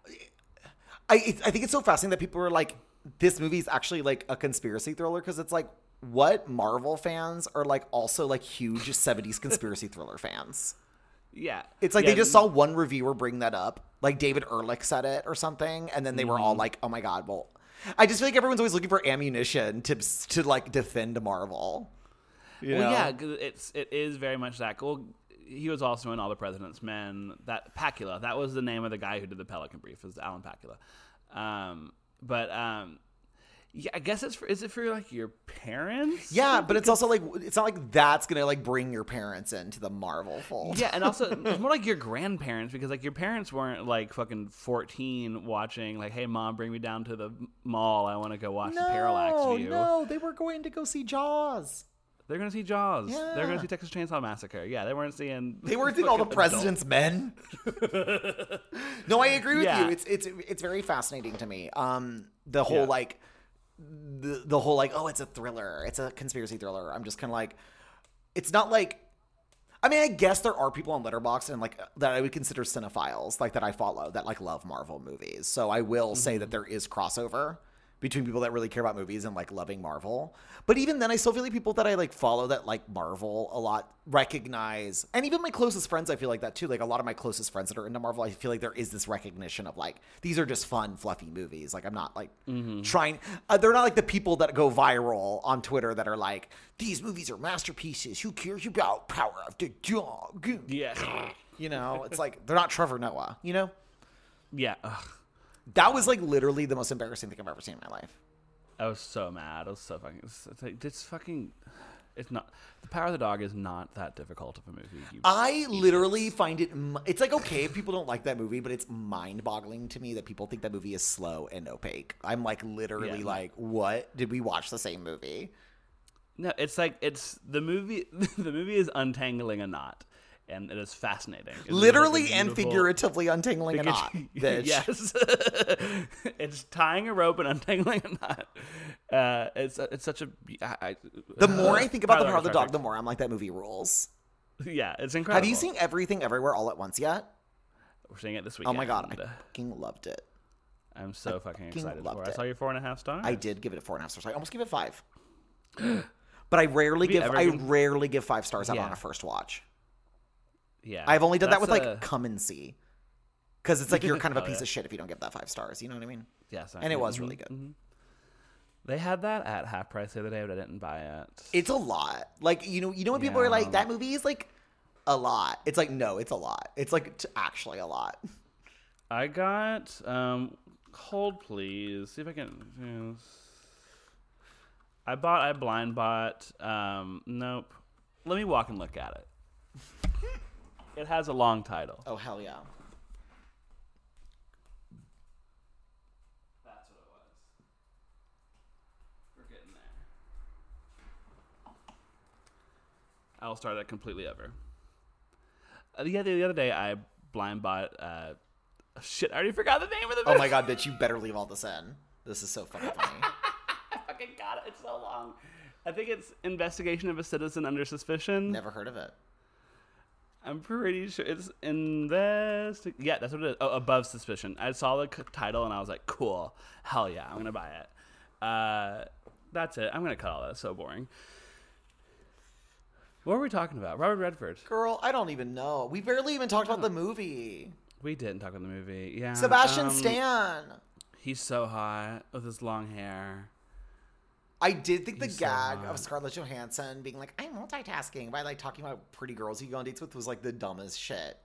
I I think it's so fascinating that people are like, this movie is actually like a conspiracy thriller because it's like what Marvel fans are like also like huge '70s conspiracy thriller fans. Yeah, It's like Yeah, they just saw one reviewer bring that up, like David Ehrlich said it or something, and then they were all Mm-hmm. like, "Oh my god!" Well, I just feel like everyone's always looking for ammunition to to like defend Marvel. You Well, know? yeah, 'cause it's it is very much that. Well, he was also in All the President's Men. That Pakula, that was the name of the guy who did the Pelican Brief. Was Alan Pakula. Um, but um, Yeah, I guess it's for. Is it for like your parents? Yeah, but it's also like it's not like that's gonna like bring your parents into the Marvel fold. Yeah, and also it's more like your grandparents because like your parents weren't like fucking fourteen watching like, hey mom, bring me down to the mall. I want to go watch the Parallax no, View. no, they were going to go see Jaws. They're gonna see Jaws. Yeah. They're gonna see Texas Chainsaw Massacre. Yeah, they weren't seeing. They weren't seeing all the president's men. no, I agree with Yeah. you. It's it's it's very fascinating to me. Um, the whole Yeah. like the the whole like oh, it's a thriller, it's a conspiracy thriller. I'm just kind of like, it's not like. I mean, I guess there are people on Letterboxd and like that I would consider cinephiles, like that I follow that like love Marvel movies. So I will say Mm-hmm. that there is crossover between people that really care about movies and like loving Marvel. But even then, I still feel like people that I like follow that like Marvel a lot recognize, and even my closest friends, I feel like that too. Like a lot of my closest friends that are into Marvel, I feel like there is this recognition of like these are just fun, fluffy movies. Like I'm not like trying. Uh, they're not like the people that go viral on Twitter that are like these movies are masterpieces. Who cares about Power of the Dog? Yeah, You know, it's like they're not Trevor Noah. You know, yeah. Ugh. That was like literally the most embarrassing thing I've ever seen in my life. I was so mad. I was so fucking. It's, like it's fucking. It's not. The Power of the Dog is not that difficult of a movie. You, I literally find it. It's like okay if people don't like that movie, but it's mind-boggling to me that people think that movie is slow and opaque. I'm like literally Yeah, like, what? Did we watch the same movie? no, it's like it's the movie. the movie is untangling a knot, and it is fascinating. It is, like, Literally and figuratively untangling a knot. yes, it's tying a rope and untangling a knot. Uh, it's it's such a. I, I, The more I think about the Power of the Dog, the more I'm like that movie rules. yeah, it's incredible. Have you seen Everything Everywhere All at Once yet? We're seeing it this weekend. Oh my god, I fucking loved it. I'm so fucking excited for. it. I saw your four and a half stars. I did give it a four and a half stars. I almost give it five. But I rarely Have give I rarely give five stars out Yeah. on a first watch. Yeah, I've only done that with like a- come and see. Because it's like you're kind of a Oh, piece yeah. of shit if you don't give that five stars. You know what I mean? Yes, I- And it was mhm, really good. mhm. They had that at half price the other day, but I didn't buy it. It's a lot. Like you know, you know when people are like, "That movie is like a lot." It's like, no, it's a lot. It's like t- actually a lot. I got um hold please. See if I can yes. I bought I blind bought um nope. Let me walk and look at it. It has a long title. Oh hell yeah! That's what it was. We're getting there. I'll start that completely over. Uh, the other the other day I blind bought uh shit, I already forgot the name of the movie. Oh my god, bitch! You better leave all this in. This is so fucking funny. I fucking got it. It's so long. I think it's Investigation of a Citizen Under Suspicion. Never heard of it. I'm pretty sure it's Invest. Yeah, that's what it is. Oh, Above Suspicion. I saw the title and I was like, cool. Hell yeah, I'm gonna buy it. Uh, that's it. I'm gonna cut all that. It's so boring. What were we talking about? Robert Redford. Girl, I don't even know. We barely even talked about the movie. We didn't talk about the movie. Yeah. Sebastian um, Stan. He's so hot with his long hair. I did think the He's so gag hot. of Scarlett Johansson being like, I'm multitasking by like talking about pretty girls you go on dates with was like the dumbest shit.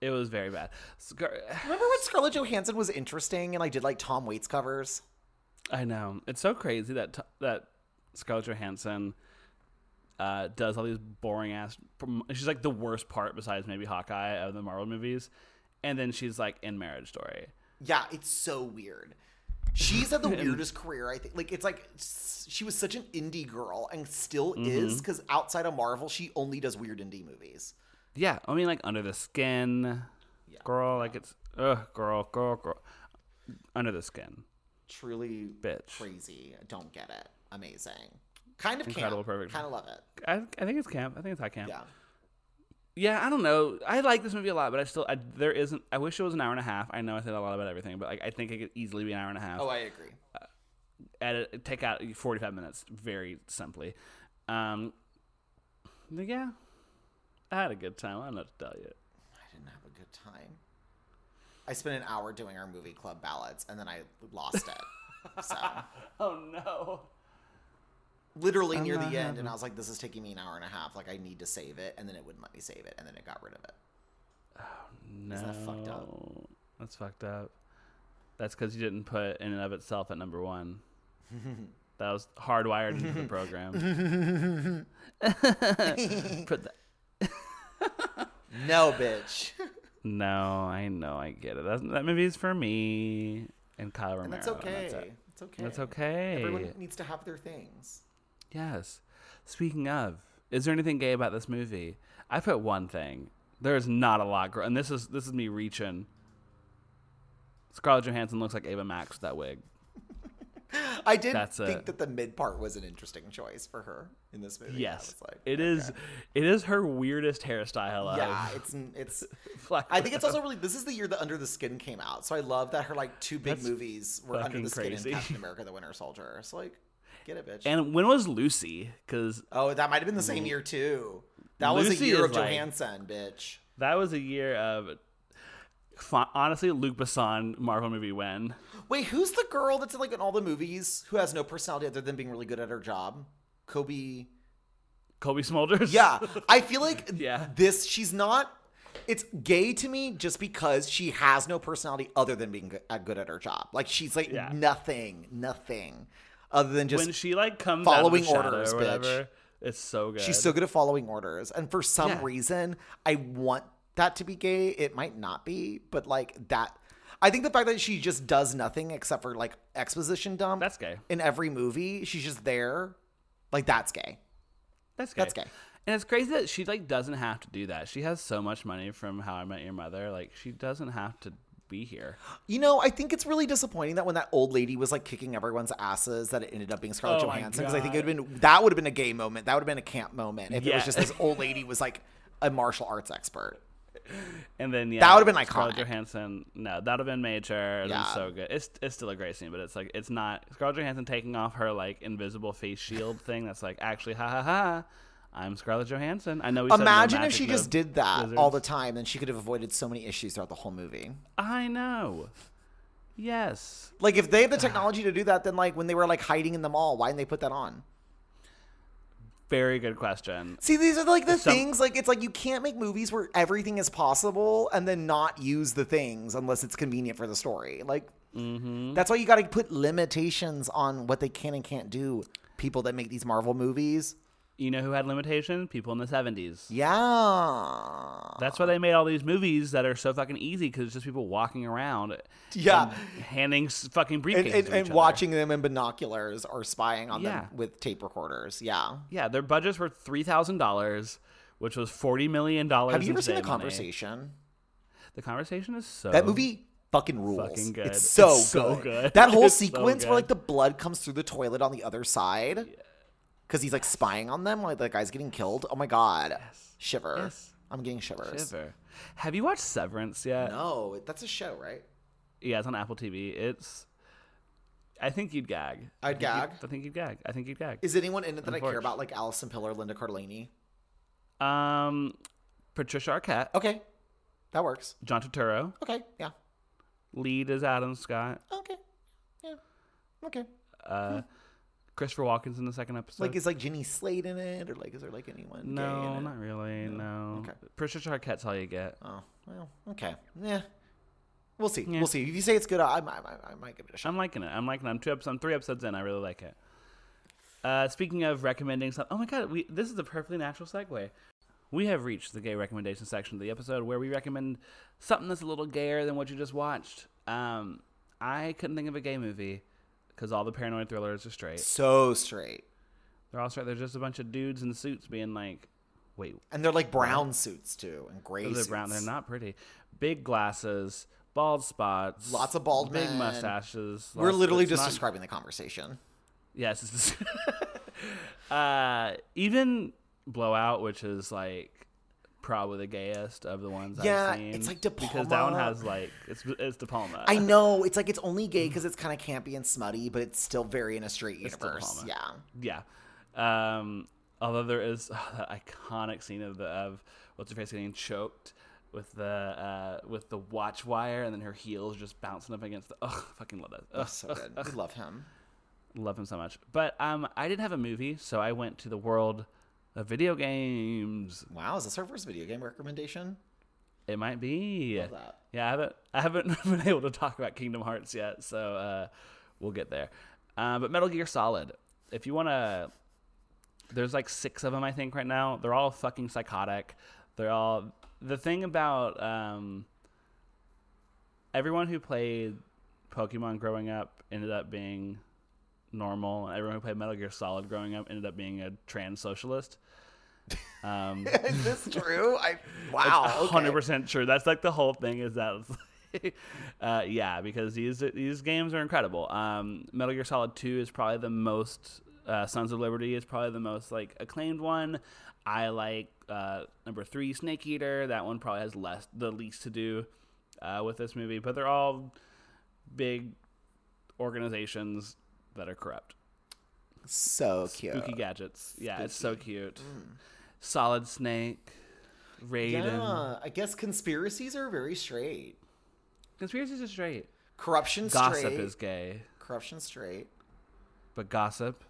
It was very bad. Scar- Remember when Scarlett Johansson was interesting and like did like Tom Waits covers? I know it's so crazy that t- that Scarlett Johansson uh, does all these boring ass. She's like the worst part besides maybe Hawkeye of the Marvel movies, and then she's like in Marriage Story. Yeah, it's so weird. She's had the weirdest career, I think. Like, it's like she was such an indie girl and still Mm-hmm. is because outside of Marvel, she only does weird indie movies. Yeah, I mean like Under the Skin, girl. Like it's ugh, girl, girl, girl. Under the Skin, Truly bitch. crazy. Don't get it. Amazing. Kind of Incredible, camp. perfect. Kind of love it. I I think it's camp. I think it's high camp. Yeah. Yeah, I don't know. I like this movie a lot, but I still I, there isn't. I wish it was an hour and a half. I know I said a lot about everything, but like I think it could easily be an hour and a half. Oh, I agree. edit take out 45 minutes very simply um yeah i had a good time i don't know to tell you I didn't have a good time. I spent an hour doing our movie club ballots and then I lost it. so oh no literally I'm near the end, having- and I was like, "This is taking me an hour and a half. Like, I need to save it," and then it wouldn't let me save it, and then it got rid of it. Oh no that fucked up? that's fucked up that's because you didn't put in and of itself at number one that was hardwired into the program. Put that. No, bitch. No, I know, I get it. That's, that movie is for me and Kyle Romero. And that's okay. that's it. it's okay. That's okay. Everyone needs to have their things. Yes. Speaking of, is there anything gay about this movie? I put one thing. There's not a lot, and this is this is me reaching. Scarlett Johansson looks like Ava Max with that wig. I did That's think it. that the mid part was an interesting choice for her in this movie. Yes, like, it okay. is. It is her weirdest hairstyle. Yeah, it's it's. I think it's also really. This is the year that Under the Skin came out, so I love that her like two big That's movies were Under the Skin crazy. and Captain America: The Winter Soldier. So like, get it, bitch. And when was Lucy? Because oh, that might have been the same year too. That was a year of like- Johansson, bitch. that was a year of. Honestly, Luc Besson Marvel movie when Wait, who's the girl that's in like in all the movies who has no personality other than being really good at her job? Cobie. Cobie Smulders. Yeah, I feel like Yeah. this. She's not. It's gay to me just because she has no personality other than being good, uh, good at her job. Like she's like Yeah. nothing, nothing other than just when she like comes following out of the orders, or bitch. whatever, it's so good. She's so good at following orders. And for some Yeah. reason, I want that to be gay. It might not be, but like that. I think the fact that she just does nothing except for like exposition dump That's gay. in every movie, she's just there. Like that's gay. That's gay. That's gay. And it's crazy that she like doesn't have to do that. She has so much money from How I Met Your Mother. Like she doesn't have to be here. You know, I think it's really disappointing that when that old lady was like kicking everyone's asses, that it ended up being Scarlett Oh Johansson. Because I think it would have been that would have been a gay moment. That would have been a camp moment if it was just this old lady was like a martial arts expert. And then yeah, That would've been like Scarlett. Johansson. No, that'd have been major. and Yeah. so good. It's it's still a great scene, but it's like it's not Scarlett Johansson taking off her like invisible face shield thing. That's like actually ha ha ha. I'm Scarlett Johansson. I know. We said Imagine if she just did that all the time, then she could have avoided so many issues throughout the whole movie. I know. Yes. Like if they have the technology to do that, then like when they were like hiding in the mall, why didn't they put that on? Very good question. See, these are like the Some- things. Like it's like you can't make movies where everything is possible and then not use the things unless it's convenient for the story. Like Mm-hmm. that's why you got to put limitations on what they can and can't do. People that make these Marvel movies, You know who had limitations? People in the 70s. yeah, That's why they made all these movies that are so fucking easy because it's just people walking around, Yeah. and handing fucking briefcases and, and, and watching them in binoculars or spying on Yeah. them with tape recorders. Yeah. Yeah, their budgets were three thousand dollars, which was forty million dollars. Have you ever seen the today money. conversation? The conversation is so That movie fucking rules. Fucking good. It's so, It's so good. good. That whole It's so sequence where like the blood comes through the toilet on the other side because he's like spying on them while the guy's getting killed. Oh my god, shiver! Yes. I'm getting shivers. Shiver. Have you watched Severance yet? No, that's a show, right? Yeah, it's on Apple TV. It's. I think you'd gag. I'd I gag? I think you'd gag. I think you'd gag. Is anyone in it that I care about, like Alison Pillar, Linda Cardellini? Um, Patricia Arquette, Okay, that works. John Turturro, Okay, yeah. lead is Adam Scott, Okay, yeah. Okay. uh, Christopher Walken's in the second episode. Like, is like Jenny Slate in it, or like, is there like anyone? gay in no, it? not really. No. Okay. Patricia Arquette's all you get. Oh well, okay. Yeah, we'll see. Yeah. We'll see. If you say it's good, I, I, I, I might give it a shot. I'm liking it. I'm liking it. I'm two episodes. I'm three episodes in. I really like it. Uh, speaking of recommending something, oh my god, we this is a perfectly natural segue. We have reached the gay recommendation section of the episode where we recommend something that's a little gayer than what you just watched. Um, I couldn't think of a gay movie because all the paranoid thrillers are straight. So straight, They're all straight. There's just a bunch of dudes in suits being like, "Wait, and they're like brown suits too, and gray they're suits. brown. They're not pretty. Big glasses, bald spots, Lots of bald big men. mustaches. We're literally just not- describing the conversation. Yes. Uh, even Blowout, which is like probably the gayest of the ones Yeah, I've seen. it's like De Palma. because that one has like it's it's De Palma. I know it's like it's only gay because it's kind of campy and smutty, but it's still very in a straight still universe. Yeah, Yeah. Um, although there is oh, that iconic scene of the of what's her face getting choked with the uh, with the watch wire and then her heels just bouncing up against the. Oh, fucking love that. Ugh, that's so good. We love him. love him so much. But um, I didn't have a movie, so I went to the world of video games. Wow, is this our first video game recommendation? It might be. Yeah, I haven't I haven't been able to talk about Kingdom Hearts yet, so uh, we'll get there. Uh, but Metal Gear Solid, if you want to, there's like six of them I think right now. They're all fucking psychotic. They're all the thing about um, everyone who played Pokemon growing up ended up being normal, and everyone who played Metal Gear Solid growing up ended up being a trans socialist. Um, Is this true? I wow. hundred percent true. That's like the whole thing. Is that, uh, yeah, because these these games are incredible. Um, Metal Gear Solid Two is probably the most. Uh, Sons of Liberty is probably the most like acclaimed one. I like uh, number three, Snake Eater. That one probably has less, the least to do uh, with this movie, but they're all big organizations that are corrupt. So cute. Spooky gadgets. Yeah, it's so cute. Mm. Solid Snake, Raiden. Yeah, I guess conspiracies are very straight. Conspiracies are straight. Corruption Gossip straight. is gay, corruption straight. but gossip.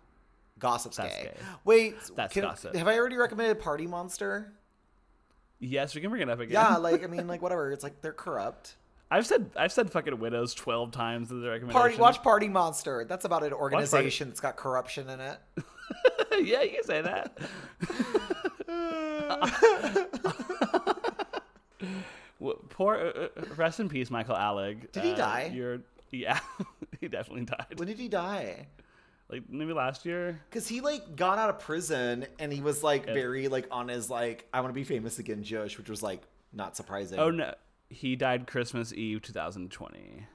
Gossip's That's gay. gay. Wait, That's can- gossip. Have I already recommended Party Monster? Yes, we can bring it up again. Yeah, like I mean, like whatever. It's like they're corrupt. I've said I've said fucking widows twelve times in the recommendation. Party, watch Party Monster. That's about an organization that's got corruption in it. yeah, you can say that. Poor, uh, uh, rest in peace, Michael Alig. Did he Uh, die? You're, yeah, he definitely died. When did he die? Like maybe last year. Because he like got out of prison and he was like very like on his like I want to be famous again, Josh, which was like not surprising. Oh no, he died Christmas Eve, 2020.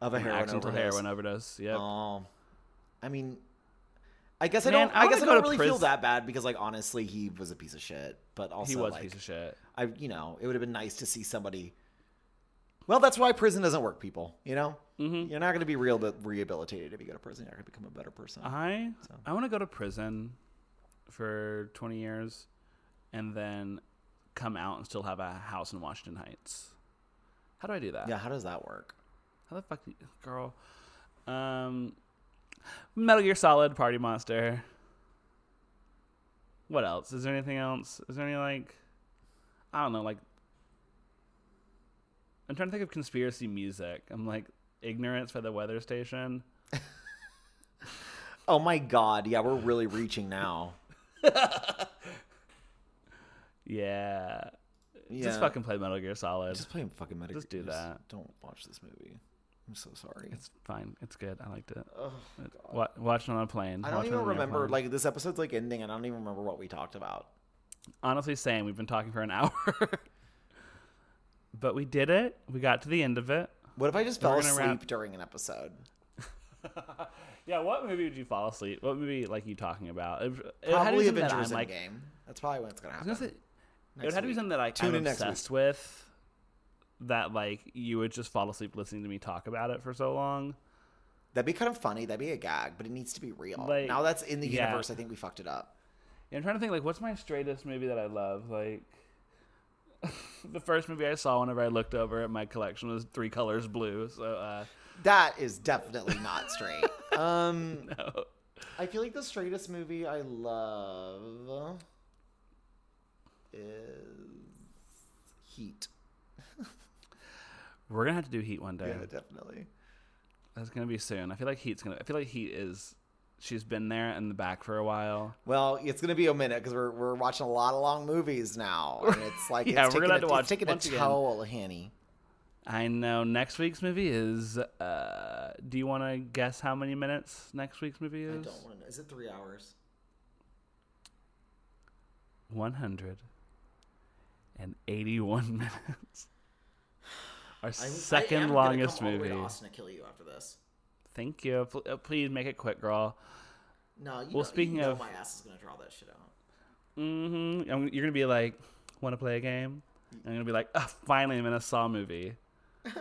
of a heroin accidental overdose. heroin overdose. Yep. Oh, I mean, I guess I Man, don't. I I, guess I don't really feel that bad because like honestly, he was a piece of shit. But also, he was like, a piece of shit. I you know it would have been nice to see somebody. Well, that's why prison doesn't work, people. You know, mm-hmm. you're not going to be real rehabilitated if you go to prison. You're going to become a better person. I I want to go to prison for 20 years and then come out and still have a house in Washington Heights. How do I do that? yeah, how does that work? How the fuck, do you- girl? Um, Metal Gear Solid, Party Monster. What else? Is there anything else? Is there any like, I don't know, like. I'm trying to think of conspiracy music. I'm like ignorance by the weather station. Oh my god, yeah, we're really reaching now. Yeah. Yeah. Just fucking play Metal Gear Solid. Just play fucking Metal Gear. Solid. Just do that. Don't watch this movie. I'm so sorry. It's fine. It's good. I liked it. Oh, It- wa- watch it on a plane. I don't even remember. Like this episode's like ending, and I don't even remember what we talked about. honestly saying we've been talking for an hour. but we did it. We got to the end of it. What if I just fell asleep wrap- during an episode? Yeah, what movie would you fall asleep? What movie like you talking about? It, it had to be Probably that Avengers like. Endgame. That's probably what's gonna happen. Was it would have to be week. something that like Tune I'm in next week. obsessed with. That like you would just fall asleep listening to me talk about it for so long. That'd be kind of funny. That'd be a gag, but it needs to be real. Like, now that's in the yeah. universe. I think we fucked it up. Yeah, I'm trying to think like what's my straightest movie that I love? Like the first movie I saw whenever I looked over at my collection was Three Colors Blue. So uh That is definitely not straight. um, no. I feel like the straightest movie I love is Heat. We're gonna have to do Heat one day. Yeah, definitely. That's gonna be soon. I feel like Heat's gonna. I feel like Heat is. She's been there in the back for a while. Well, it's gonna be a minute because we're we're watching a lot of long movies now, and it's like Yeah, it's we're gonna a, have to watch taking a again. Hanny. I know next week's movie is. uh Do you want to guess how many minutes next week's movie is? I don't want to. Is it three hours? One hundred and eighty-one minutes. Our second I am longest come movie. All the way to Austin to kill you after this. Thank you. Uh, Please make it quick, girl. No, you Well, know, speaking you know of- my ass is gonna draw that shit out. Mm-hmm. You're gonna be like, "Want to play a game?" I'm gonna be like, oh, "Finally, I'm in a Saw movie."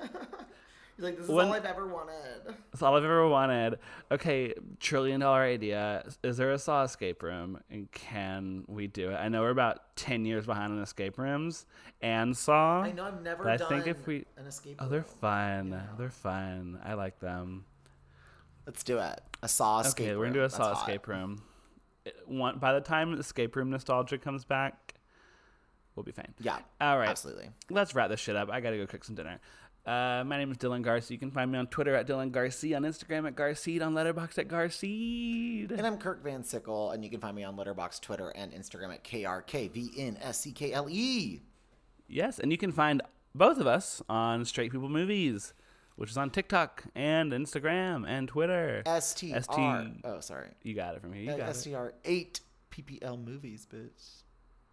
You're like, this is When- all I've ever wanted. That's all I've ever wanted. Okay, trillion dollar idea. Is there a Saw escape room? And can we do it? I know we're about 10 years behind on escape rooms and Saw. I know I've never But I done think if we- an escape. Oh, they're room. fun. They're fun. I like them. Let's do it. A Saw escape Okay, room. we're going to do a That's Saw hot. escape room. It- one, by the time escape room nostalgia comes back, we'll be fine. Yeah. All right. Absolutely. Let's wrap this shit up. I got to go cook some dinner. Uh, my name is Dylan Garcia. You can find me on Twitter at Dylan Garcia, on Instagram at Garceed, on Letterboxd at Garceed. And I'm Kirk Van Sickle, and you can find me on Letterboxd, Twitter, and Instagram at KRKVNSCKLE. Yes, and you can find both of us on Straight People Movies, which is on TikTok and Instagram and Twitter. STR. ST. Oh, sorry. You got it from here. You got it. STR 8 PPL movies, bitch.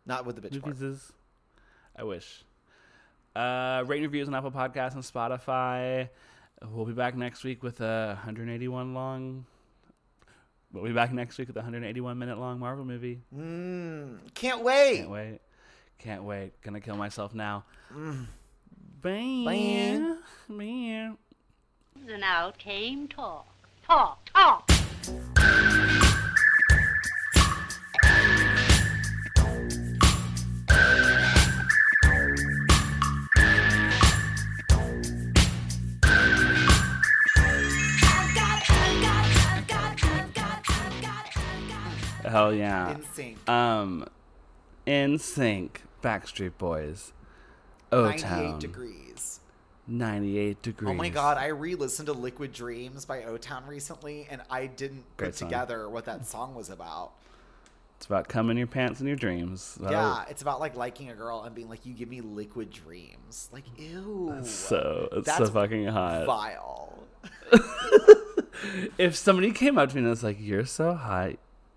Not with the bitch part. Movies is. I wish. Uh, rate and reviews on Apple Podcasts and Spotify. We'll be back next week with a 181 long. We'll be back next week with a 181 minute long Marvel movie. Mm, can't wait. Can't wait. Can't wait. Gonna kill myself now. Mm. Bye. Bye. Bye. And out came talk. Talk, talk. Hell yeah. In sync. Um, NSYNC. Backstreet Boys. O 98 degrees. 98 degrees. Oh my god, I re-listened to Liquid Dreams by O Town recently, and I didn't Great put song. together what that song was about. It's about cum in your pants and your dreams. Yeah, it's about like liking a girl and being like, "You give me liquid dreams." Like, ew. So it's so fucking hot. vile. If somebody came up to me and was like, "You're so hot,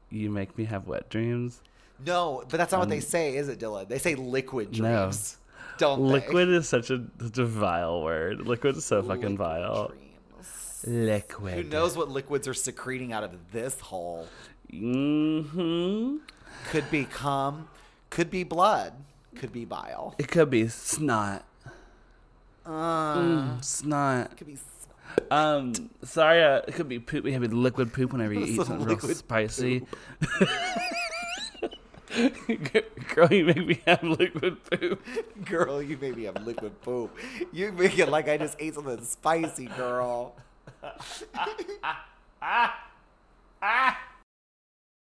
you make me have wet dreams." No, but that's not what they say, is it, Dylan? They say liquid Um, No. Don't they? Liquid is such a, such a vile word. Liquid is so fucking Liquid vile. dreams. Liquid. Who knows what liquids are secreting out of this hole? Mm-hmm. Could be cum, could be blood, could be bile. It could be snot. Uh, Mm, snot. could be. Um, sorry, uh, it could be poop. We have liquid poop whenever you eat something real spicy. Girl, you make me have liquid poop. Girl, you made me have liquid poop. You make it like I just ate something spicy, girl. Ah!